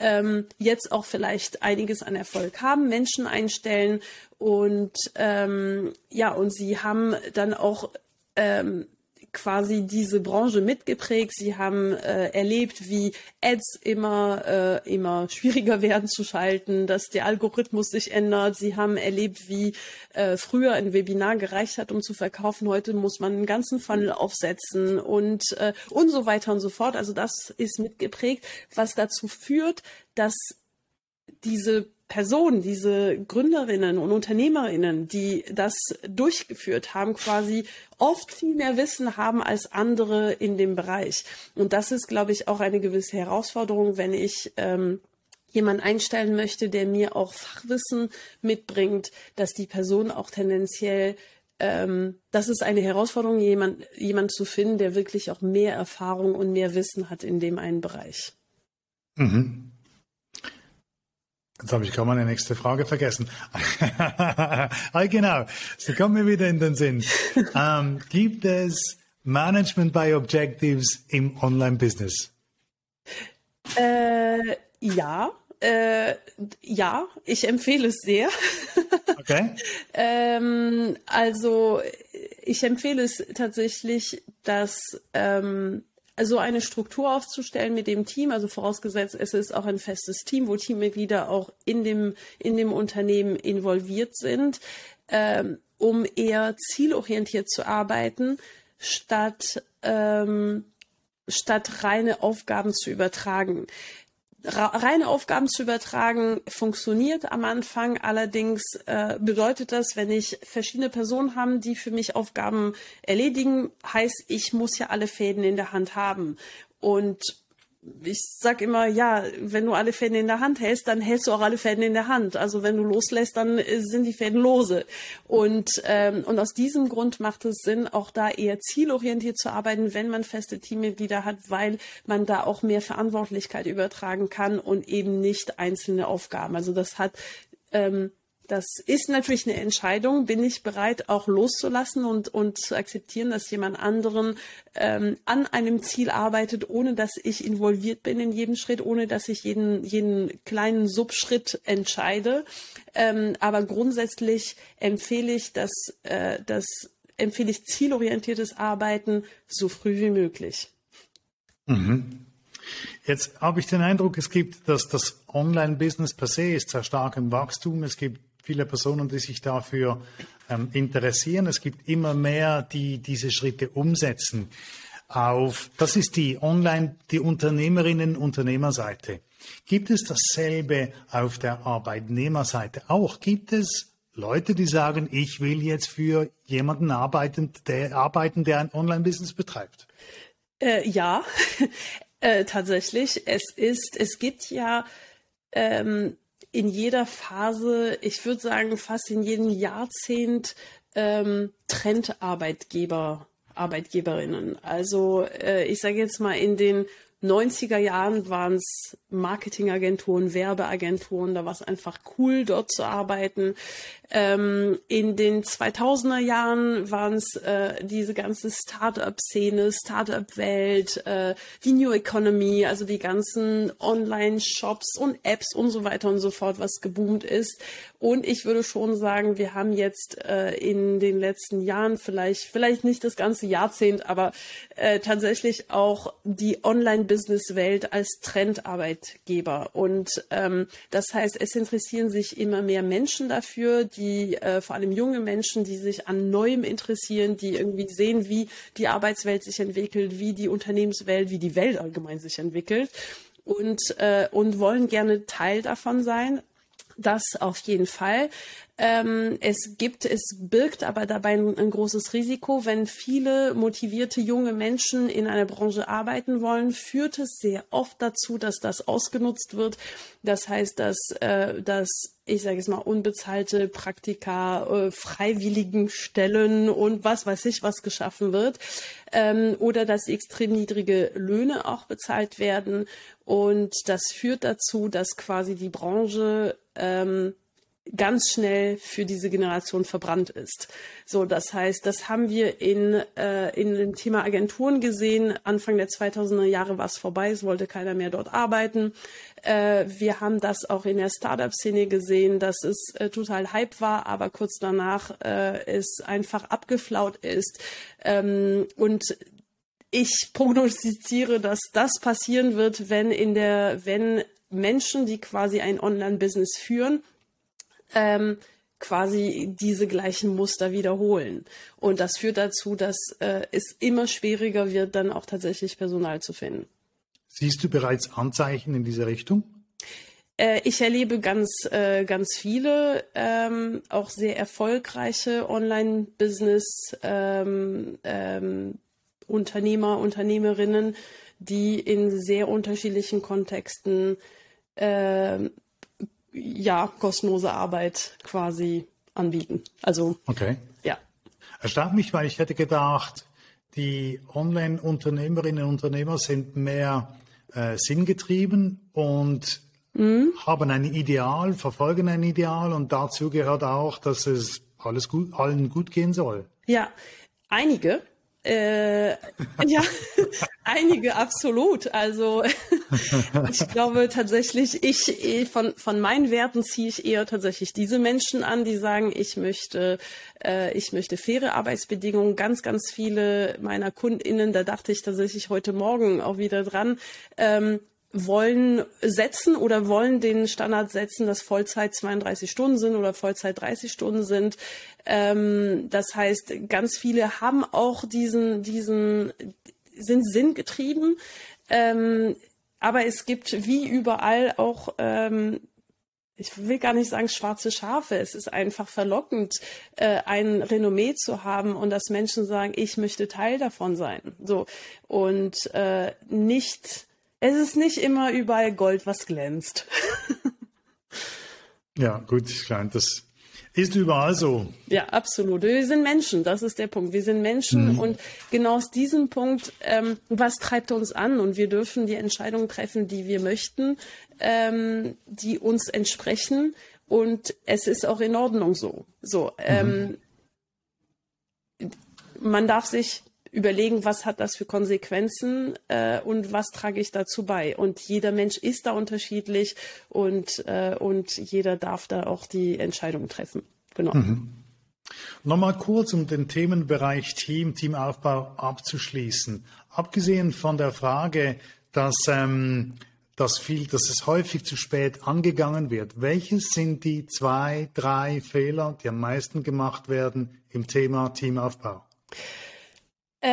ähm, jetzt auch vielleicht einiges an Erfolg haben, Menschen einstellen und ähm, ja, und sie haben dann auch ähm, quasi diese Branche mitgeprägt. Sie haben äh, erlebt, wie Ads immer, äh, immer schwieriger <laughs> werden zu schalten, dass der Algorithmus sich ändert. Sie haben erlebt, wie äh, früher ein Webinar gereicht hat, um zu verkaufen. Heute muss man einen ganzen Funnel aufsetzen und, äh, und so weiter und so fort. Also das ist mitgeprägt, was dazu führt, dass diese Personen, diese Gründerinnen und Unternehmerinnen, die das durchgeführt haben, quasi oft viel mehr Wissen haben als andere in dem Bereich. Und das ist, glaube ich, auch eine gewisse Herausforderung, wenn ich ähm, jemand einstellen möchte, der mir auch Fachwissen mitbringt, dass die Person auch tendenziell ähm, das ist eine Herausforderung, jemand, jemand zu finden, der wirklich auch mehr Erfahrung und mehr Wissen hat in dem einen Bereich. Mhm. Jetzt habe ich gerade meine nächste Frage vergessen. <laughs> ah, genau, so kommt mir wieder in den Sinn. Ähm, gibt es Management by Objectives im Online-Business? Äh, ja, äh, ja, ich empfehle es sehr. <laughs> Okay. ähm, also ich empfehle es tatsächlich, dass ähm, so eine Struktur aufzustellen mit dem Team, also vorausgesetzt, es ist auch ein festes Team, wo Teammitglieder auch in dem, in dem Unternehmen involviert sind, ähm, um eher zielorientiert zu arbeiten, statt, ähm, statt reine Aufgaben zu übertragen reine Aufgaben zu übertragen funktioniert am Anfang. Allerdings äh, bedeutet das, wenn ich verschiedene Personen habe, die für mich Aufgaben erledigen, heißt, ich muss ja alle Fäden in der Hand haben. Und ich sag immer, ja, wenn du alle Fäden in der Hand hältst, dann hältst du auch alle Fäden in der Hand. Also wenn du loslässt, dann äh, sind die Fäden lose. Und, ähm, und aus diesem Grund macht es Sinn, auch da eher zielorientiert zu arbeiten, wenn man feste Teammitglieder hat, weil man da auch mehr Verantwortlichkeit übertragen kann und eben nicht einzelne Aufgaben. Also das hat ähm, das ist natürlich eine Entscheidung. Bin ich bereit, auch loszulassen und, und zu akzeptieren, dass jemand anderen ähm, an einem Ziel arbeitet, ohne dass ich involviert bin in jedem Schritt, ohne dass ich jeden, jeden kleinen Subschritt entscheide. Ähm, aber grundsätzlich empfehle ich, dass, äh, das empfehle ich zielorientiertes Arbeiten so früh wie möglich. Mhm. Jetzt habe ich den Eindruck, es gibt, dass das Online-Business per se ist sehr stark im Wachstum. Es gibt viele Personen, die sich dafür ähm, interessieren. Es gibt immer mehr, die diese Schritte umsetzen. Auf, das ist die Online, die Unternehmerinnen, Unternehmerseite. Gibt es dasselbe auf der Arbeitnehmerseite auch? Gibt es Leute, die sagen, ich will jetzt für jemanden arbeiten, der, arbeiten, der ein Online-Business betreibt? Äh, ja, <laughs> äh, tatsächlich. Es ist, es gibt ja ähm, in jeder Phase, ich würde sagen fast in jedem Jahrzehnt ähm, Trendarbeitgeber, Arbeitgeberinnen. Also äh, ich sage jetzt mal in den 90er Jahren waren es Marketingagenturen, Werbeagenturen, da war es einfach cool, dort zu arbeiten. Ähm, in den 2000er Jahren waren es äh, diese ganze Startup-Szene, Startup-Welt, äh, die New Economy, also die ganzen Online-Shops und Apps und so weiter und so fort, was geboomt ist. Und ich würde schon sagen, wir haben jetzt äh, in den letzten Jahren vielleicht, vielleicht nicht das ganze Jahrzehnt, aber äh, tatsächlich auch die Online-Business-Welt als Trendarbeitgeber. Und ähm, das heißt, es interessieren sich immer mehr Menschen dafür, die die äh, vor allem junge Menschen, die sich an Neuem interessieren, die irgendwie sehen, wie die Arbeitswelt sich entwickelt, wie die Unternehmenswelt, wie die Welt allgemein sich entwickelt und, äh, und wollen gerne Teil davon sein. Das auf jeden Fall. Ähm, es gibt, es birgt aber dabei ein, ein, großes Risiko. Wenn viele motivierte junge Menschen in einer Branche arbeiten wollen, führt es sehr oft dazu, dass das ausgenutzt wird. Das heißt, dass, äh, dass ich sage es mal, unbezahlte Praktika, äh, freiwilligen Stellen und was weiß ich, was geschaffen wird. Ähm, oder dass extrem niedrige Löhne auch bezahlt werden. Und das führt dazu, dass quasi die Branche ähm, ganz schnell für diese Generation verbrannt ist. So, das heißt, das haben wir in, äh, in dem Thema Agenturen gesehen. Anfang der 2000er Jahre war es vorbei, es wollte keiner mehr dort arbeiten. Äh, wir haben das auch in der Startup-Szene gesehen, dass es äh, total Hype war, aber kurz danach äh, es einfach abgeflaut ist. Ähm, und ich prognostiziere, dass das passieren wird, wenn in der, wenn Menschen, die quasi ein Online-Business führen, ähm, quasi diese gleichen Muster wiederholen. Und das führt dazu, dass äh, es immer schwieriger wird, dann auch tatsächlich Personal zu finden. Siehst du bereits Anzeichen in diese Richtung? Äh, ich erlebe ganz, äh, ganz viele, ähm, auch sehr erfolgreiche Online-Business ähm, ähm, Unternehmer, Unternehmerinnen, die in sehr unterschiedlichen Kontexten äh, ja, kostenlose Arbeit quasi anbieten. Also, okay. ja. Erstaunt mich, weil ich hätte gedacht, die Online-Unternehmerinnen und Unternehmer sind mehr äh, sinngetrieben und mhm. haben ein Ideal, verfolgen ein Ideal und dazu gehört auch, dass es alles gut, allen gut gehen soll. Ja, einige, äh, ja, <laughs> einige absolut. Also <laughs> ich glaube tatsächlich, ich von von meinen Werten ziehe ich eher tatsächlich diese Menschen an, die sagen, ich möchte äh, ich möchte faire Arbeitsbedingungen. Ganz ganz viele meiner Kundinnen, da dachte ich tatsächlich heute Morgen auch wieder dran. Ähm, wollen setzen oder wollen den Standard setzen, dass Vollzeit 32 Stunden sind oder Vollzeit 30 Stunden sind. Ähm, das heißt, ganz viele haben auch diesen, diesen, sind sinngetrieben. Ähm, aber es gibt wie überall auch, ähm, ich will gar nicht sagen schwarze Schafe. Es ist einfach verlockend, äh, ein Renommee zu haben und dass Menschen sagen, ich möchte Teil davon sein. So und äh, nicht es ist nicht immer überall Gold, was glänzt. ja, gut, ich glaube, das ist überall so. Ja, absolut. Wir sind Menschen, das ist der Punkt. Wir sind Menschen mhm. und genau aus diesem Punkt, ähm, was treibt uns an? Und wir dürfen die Entscheidungen treffen, die wir möchten, ähm, die uns entsprechen. Und es ist auch in Ordnung so. So, ähm, mhm. man darf sich überlegen, was hat das für Konsequenzen äh, und was trage ich dazu bei. Und jeder Mensch ist da unterschiedlich und, äh, und jeder darf da auch die Entscheidung treffen. Genau. Mhm. Nochmal kurz, um den Themenbereich Team, Teamaufbau abzuschließen. Abgesehen von der Frage, dass, ähm, dass, viel, dass es häufig zu spät angegangen wird, welches sind die zwei, drei Fehler, die am meisten gemacht werden im Thema Teamaufbau? Äh,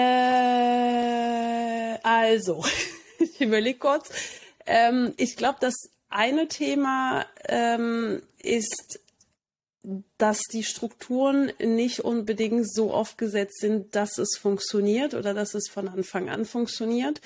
also, <laughs> ich überlege kurz. Ähm, ich glaube, das eine Thema ähm, ist, dass die Strukturen nicht unbedingt so aufgesetzt sind, dass es funktioniert oder dass es von Anfang an funktioniert.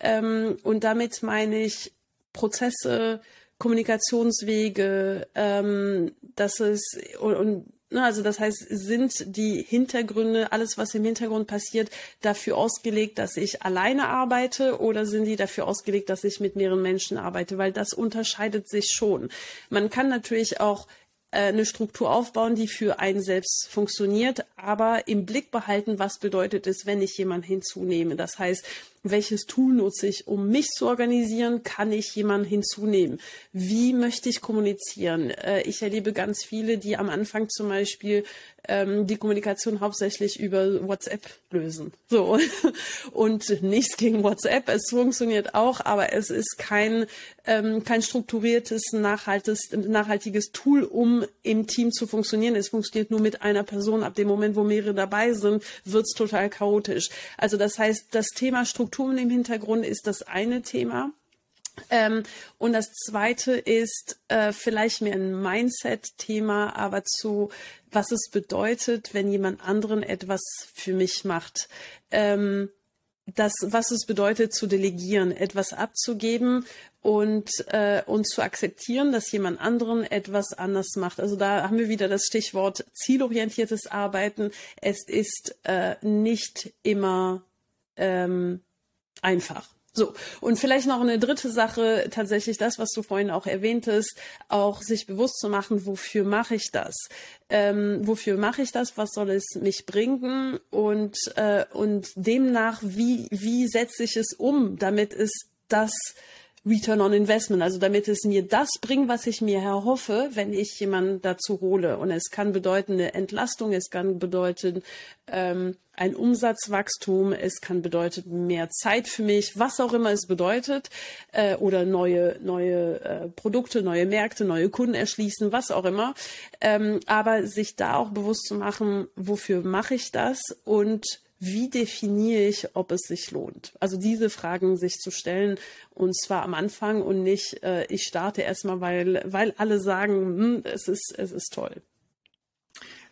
Ähm, und damit meine ich Prozesse, Kommunikationswege, ähm, dass es und, und also das heißt, sind die Hintergründe, alles, was im Hintergrund passiert, dafür ausgelegt, dass ich alleine arbeite oder sind die dafür ausgelegt, dass ich mit mehreren Menschen arbeite? Weil das unterscheidet sich schon. Man kann natürlich auch äh, eine Struktur aufbauen, die für einen selbst funktioniert, aber im Blick behalten, was bedeutet es, wenn ich jemanden hinzunehme. Das heißt, welches Tool nutze ich, um mich zu organisieren? Kann ich jemanden hinzunehmen? Wie möchte ich kommunizieren? Äh, ich erlebe ganz viele, die am Anfang zum Beispiel ähm, die Kommunikation hauptsächlich über WhatsApp lösen. So. <laughs> Und nichts gegen WhatsApp. Es funktioniert auch, aber es ist kein, ähm, kein strukturiertes, nachhaltiges, Tool, um im Team zu funktionieren. Es funktioniert nur mit einer Person. Ab dem Moment, wo mehrere dabei sind, wird es total chaotisch. Also das heißt, das Thema Struktur Strukturen im Hintergrund ist das eine Thema. Ähm, und das zweite ist äh, vielleicht mehr ein Mindset-Thema, aber zu, was es bedeutet, wenn jemand anderen etwas für mich macht. Ähm, das, was es bedeutet, zu delegieren, etwas abzugeben und, äh, und zu akzeptieren, dass jemand anderen etwas anders macht. Also da haben wir wieder das Stichwort zielorientiertes Arbeiten. Es ist äh, nicht immer ähm, einfach. So, und vielleicht noch eine dritte Sache, tatsächlich das, was du vorhin auch erwähntest, auch sich bewusst zu machen, wofür mache ich das? Ähm, wofür mache ich das? Was soll es mich bringen? Und, äh, und demnach, wie, wie setze ich es um, damit es das Return on Investment, also damit es mir das bringt, was ich mir erhoffe, wenn ich jemanden dazu hole. Und es kann bedeuten eine Entlastung, es kann bedeuten, ähm, ein Umsatzwachstum, es kann bedeuten mehr Zeit für mich, was auch immer es bedeutet, äh, oder neue, neue äh, Produkte, neue Märkte, neue Kunden erschließen, was auch immer. Ähm, aber sich da auch bewusst zu machen, wofür mache ich das und wie definiere ich, ob es sich lohnt? Also diese Fragen sich zu stellen und zwar am Anfang und nicht, äh, ich starte erstmal, weil, weil alle sagen, hm, es, ist, es ist toll.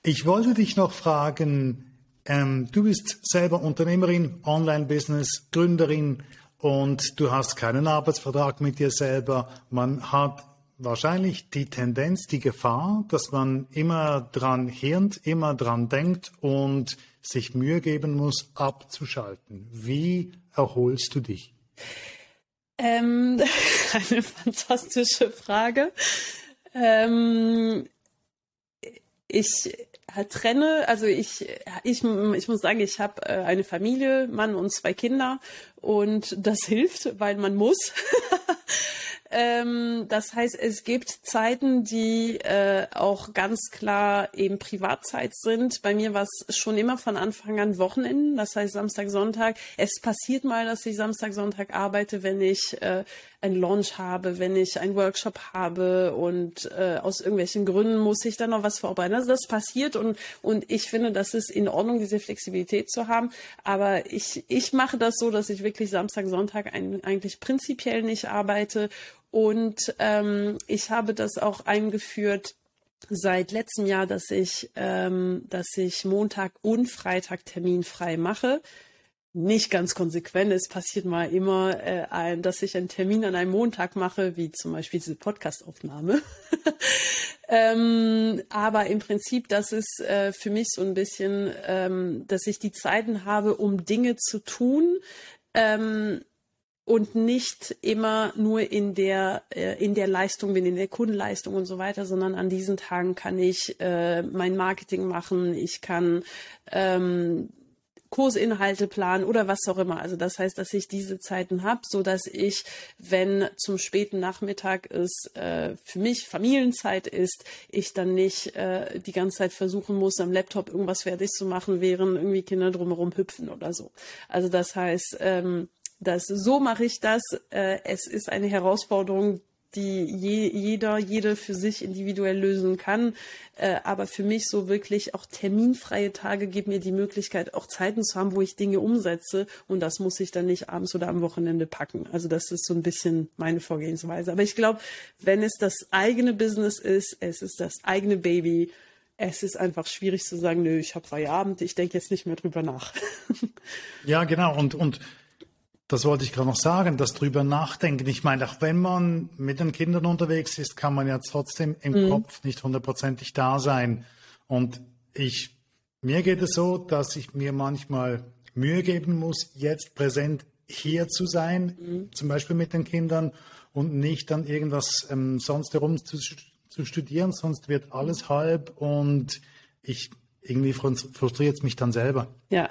Ich wollte dich noch fragen, ähm, du bist selber Unternehmerin, Online-Business, Gründerin und du hast keinen Arbeitsvertrag mit dir selber. Man hat wahrscheinlich die Tendenz, die Gefahr, dass man immer dran hirnt, immer dran denkt und sich Mühe geben muss, abzuschalten. Wie erholst du dich? Ähm, <laughs> eine fantastische Frage. Ähm, ich trenne, also ich, ich, ich muss sagen, ich habe äh, eine Familie, Mann und zwei Kinder und das <laughs> hilft, weil man muss. Ähm, das heißt, es gibt Zeiten, die äh, auch ganz klar eben Privatzeit sind. Bei mir war es schon immer von Anfang an Wochenenden, das heißt Samstag, Sonntag. Es passiert mal, dass ich Samstag, Sonntag arbeite, wenn ich äh, ein Launch habe, wenn ich einen Workshop habe und äh, aus irgendwelchen Gründen muss ich dann noch was vorbereiten. Also das passiert und, und ich finde, das ist in Ordnung, diese Flexibilität zu haben. Aber ich, ich mache das so, dass ich wirklich Samstag, Sonntag ein, eigentlich prinzipiell nicht arbeite und ähm, ich habe das auch eingeführt seit letztem Jahr, dass ich, ähm, dass ich Montag und Freitag terminfrei mache. Nicht ganz konsequent. Es passiert mal immer, äh, ein, dass ich einen Termin an einem Montag mache, wie zum Beispiel diese Podcastaufnahme. <laughs> ähm, aber im Prinzip, das ist äh, für mich so ein bisschen, ähm, dass ich die Zeiten habe, um Dinge zu tun, ähm, und nicht immer nur in der äh, in der Leistung bin, in der Kundenleistung und so weiter, sondern an diesen Tagen kann ich äh, mein Marketing machen, ich kann ähm, Kursinhalte planen oder was auch immer. Also das heißt, dass ich diese Zeiten habe, so dass ich, wenn zum späten Nachmittag es äh, für mich Familienzeit ist, ich dann nicht äh, die ganze Zeit versuchen muss, am Laptop irgendwas fertig zu machen, während irgendwie Kinder drumherum hüpfen oder so. Also das heißt, ähm, das, so mache ich das. Äh, es ist eine Herausforderung, die je, jeder, jede für sich individuell lösen kann. Äh, aber für mich so wirklich auch terminfreie Tage geben mir die Möglichkeit, auch Zeiten zu haben, wo ich Dinge umsetze. Und das muss ich dann nicht abends oder am Wochenende packen. Also das ist so ein bisschen meine Vorgehensweise. Aber ich glaube, wenn es das eigene Business ist, es ist das eigene Baby, es ist einfach schwierig zu sagen, nö, ich habe Feierabend, ich denke jetzt nicht mehr drüber nach. <laughs> ja, genau. Und, und das wollte ich gerade noch sagen, das drüber nachdenken. Ich meine, auch wenn man mit den Kindern unterwegs ist, kann man ja trotzdem im mhm. Kopf nicht hundertprozentig da sein. Und ich, mir geht es so, dass ich mir manchmal Mühe geben muss, jetzt präsent hier zu sein, mhm. zum Beispiel mit den Kindern und nicht dann irgendwas ähm, sonst herum zu, zu studieren, sonst wird alles halb und ich irgendwie frustriert es mich dann selber. Ja,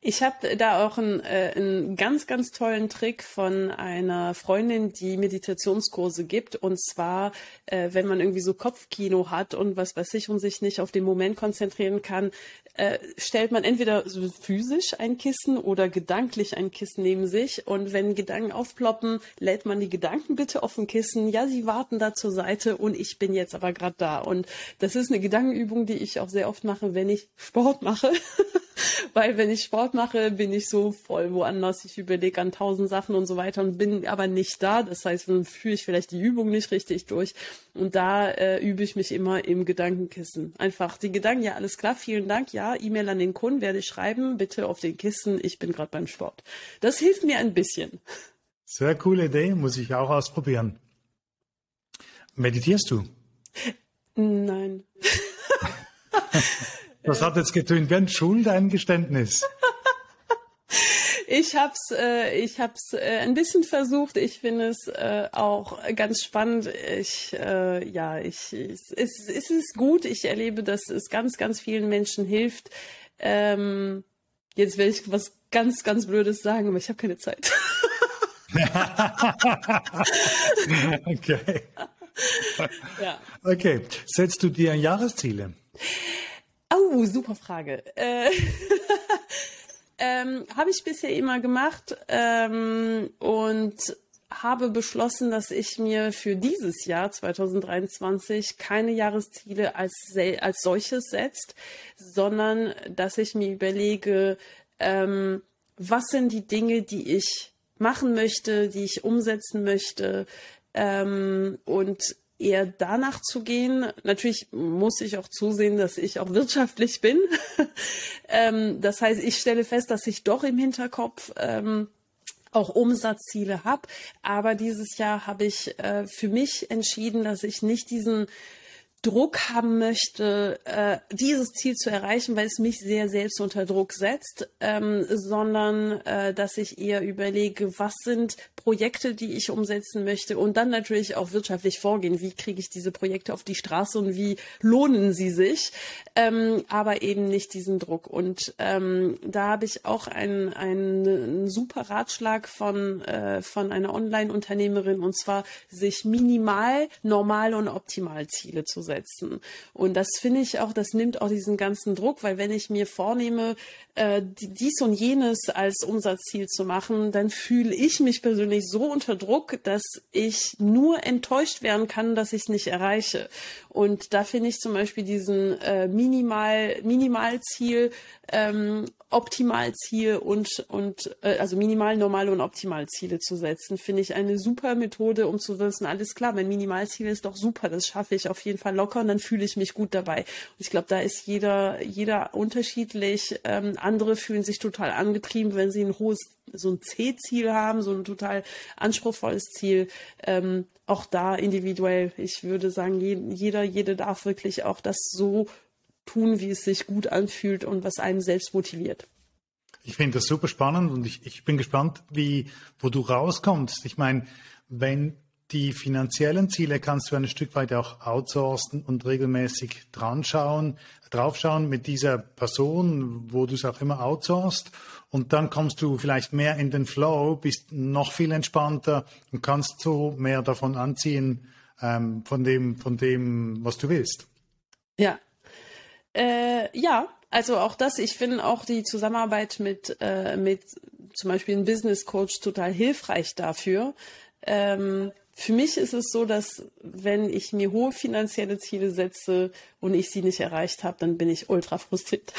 ich habe da auch einen, äh, einen ganz, ganz tollen Trick von einer Freundin, die Meditationskurse gibt. Und zwar, äh, wenn man irgendwie so Kopfkino hat und was weiß ich und sich nicht auf den Moment konzentrieren kann, äh, stellt man entweder physisch ein Kissen oder gedanklich ein Kissen neben sich. Und wenn Gedanken aufploppen, lädt man die Gedanken bitte auf ein Kissen. Ja, sie warten da zur Seite und ich bin jetzt aber gerade da. Und das ist eine Gedankenübung, die ich auch sehr oft mache, wenn ich Sport mache. <laughs> Weil wenn ich Sport mache, bin ich so voll woanders. Ich überlege an tausend Sachen und so weiter und bin aber nicht da. Das heißt, dann führe ich vielleicht die Übung nicht richtig durch. Und da äh, übe ich mich immer im Gedankenkissen. Einfach die Gedanken, ja, alles klar, vielen Dank, ja, E-Mail an den Kunden werde ich schreiben, bitte auf den Kissen, ich bin gerade beim Sport. Das hilft mir ein bisschen. Sehr coole Idee, muss ich auch ausprobieren. Meditierst du? Nein. <laughs> Das hat jetzt getönt wie ein Schuldeingeständnis. <laughs> Ich hab's, äh, ich hab's äh, ein bisschen versucht. Ich finde es äh, auch ganz spannend. Ich, äh, ja, ich, es, es, es ist gut. Ich erlebe, dass es ganz, ganz vielen Menschen hilft. Ähm, jetzt werde ich was ganz, ganz Blödes sagen, aber ich habe keine Zeit. <laughs> okay. <laughs> Ja. Okay. Setzt du dir Jahresziele? Oh, super Frage. Äh, <laughs> ähm, habe ich bisher immer gemacht ähm, und habe beschlossen, dass ich mir für dieses Jahr 2023 keine Jahresziele als, als solches setzt, sondern dass ich mir überlege, ähm, was sind die Dinge, die ich machen möchte, die ich umsetzen möchte ähm, und eher danach zu gehen. Natürlich muss ich auch zusehen, dass ich auch wirtschaftlich bin. <laughs> ähm, das heißt, ich stelle fest, dass ich doch im Hinterkopf ähm, auch Umsatzziele habe. Aber dieses Jahr habe ich äh, für mich entschieden, dass ich nicht diesen Druck haben möchte, äh, dieses Ziel zu erreichen, weil es mich sehr selbst unter Druck setzt, ähm, sondern äh, dass ich eher überlege, was sind Projekte, die ich umsetzen möchte und dann natürlich auch wirtschaftlich vorgehen. Wie kriege ich diese Projekte auf die Straße und wie lohnen sie sich? Ähm, aber eben nicht diesen Druck. Und ähm, da habe ich auch einen, einen super Ratschlag von, äh, von einer Online-Unternehmerin und zwar sich minimal, normal und optimal Ziele zu setzen. Und das finde ich auch, das nimmt auch diesen ganzen Druck, weil wenn ich mir vornehme, äh, dies und jenes als Umsatzziel zu machen, dann fühle ich mich persönlich so unter Druck, dass ich nur enttäuscht werden kann, dass ich es nicht erreiche. Und da finde ich zum Beispiel diesen äh, Minimal, Minimalziel, ähm, Optimalziel und, und äh, also Minimal, Normal und Optimalziele zu setzen, finde ich eine super Methode, um zu wissen, alles klar, mein Minimalziel ist doch super, das schaffe ich auf jeden Fall locker und dann fühle ich mich gut dabei. Und ich glaube, da ist jeder, jeder unterschiedlich. Ähm, andere fühlen sich total angetrieben, wenn sie ein hohes so ein C-Ziel haben, so ein total anspruchsvolles Ziel. Ähm, auch da individuell. Ich würde sagen, jeder, jede darf wirklich auch das so tun, wie es sich gut anfühlt und was einem selbst motiviert. Ich finde das super spannend und ich, ich bin gespannt, wie, wo du rauskommst. Ich meine, wenn die finanziellen Ziele kannst du ein Stück weit auch outsourcen und regelmäßig dran schauen, draufschauen mit dieser Person, wo du es auch immer outsourcest. Und dann kommst du vielleicht mehr in den Flow, bist noch viel entspannter und kannst so mehr davon anziehen, ähm, von dem, von dem, was du willst. Ja. Äh, ja, also auch das, ich finde auch die Zusammenarbeit mit, äh, mit zum Beispiel einem Business Coach total hilfreich dafür. Ähm, für mich ist es so, dass wenn ich mir hohe finanzielle Ziele setze und ich sie nicht erreicht habe, dann bin ich ultra frustriert.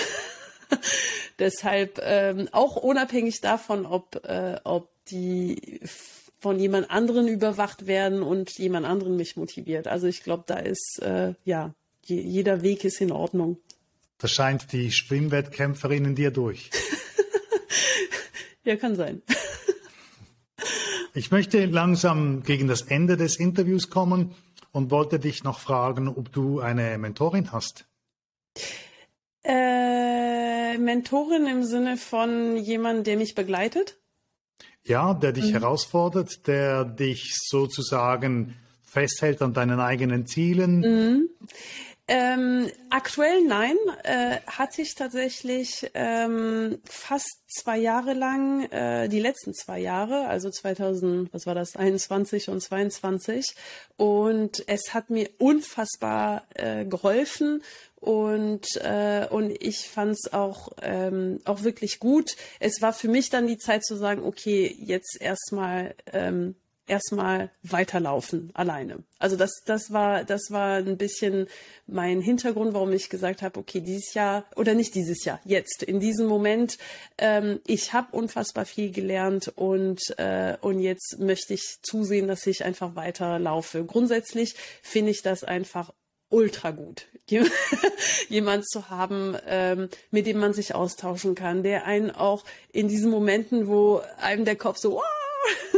<laughs> Deshalb ähm, auch unabhängig davon, ob, äh, ob die von jemand anderen überwacht werden und jemand anderen mich motiviert. Also ich glaube, da ist äh, ja je, jeder Weg ist in Ordnung. Da scheint die Schwimmwettkämpferin in dir durch. <laughs> ja, kann sein. Ich möchte langsam gegen das Ende des Interviews kommen und wollte dich noch fragen, ob du eine Mentorin hast. Äh, Mentorin im Sinne von jemand, der mich begleitet? Ja, der dich mhm. herausfordert, der dich sozusagen festhält an deinen eigenen Zielen. Mhm. Ähm, aktuell nein, äh, hatte ich tatsächlich ähm, fast zwei Jahre lang, äh, die letzten zwei Jahre, also 2000, was war das, 21 und 22. Und es hat mir unfassbar äh, geholfen und äh, und ich fand es auch ähm, auch wirklich gut. Es war für mich dann die Zeit zu sagen, okay, jetzt erstmal ähm, erstmal weiterlaufen alleine. Also das, das war, das war ein bisschen mein Hintergrund, warum ich gesagt habe, okay, dieses Jahr oder nicht dieses Jahr, jetzt in diesem Moment, ähm, ich habe unfassbar viel gelernt und äh, und jetzt möchte ich zusehen, dass ich einfach weiterlaufe. Grundsätzlich finde ich das einfach ultra gut, <laughs> jemand zu haben, ähm, mit dem man sich austauschen kann, der einen auch in diesen Momenten, wo einem der Kopf so,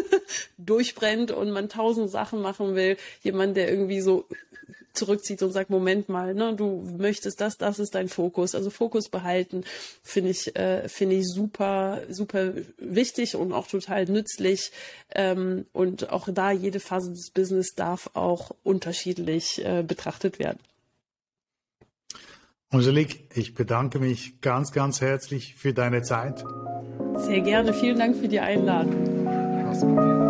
<laughs> durchbrennt und man tausend Sachen machen will, jemand, der irgendwie so zurückzieht und sagt, Moment mal, ne, du möchtest das, das ist dein Fokus. Also Fokus behalten finde ich, äh, finde ich super, super wichtig und auch total nützlich. Ähm, und auch da jede Phase des Business darf auch unterschiedlich äh, betrachtet werden. Angelique, ich bedanke mich ganz, ganz herzlich für deine Zeit. Sehr gerne. Vielen Dank für die Einladung. Gospel.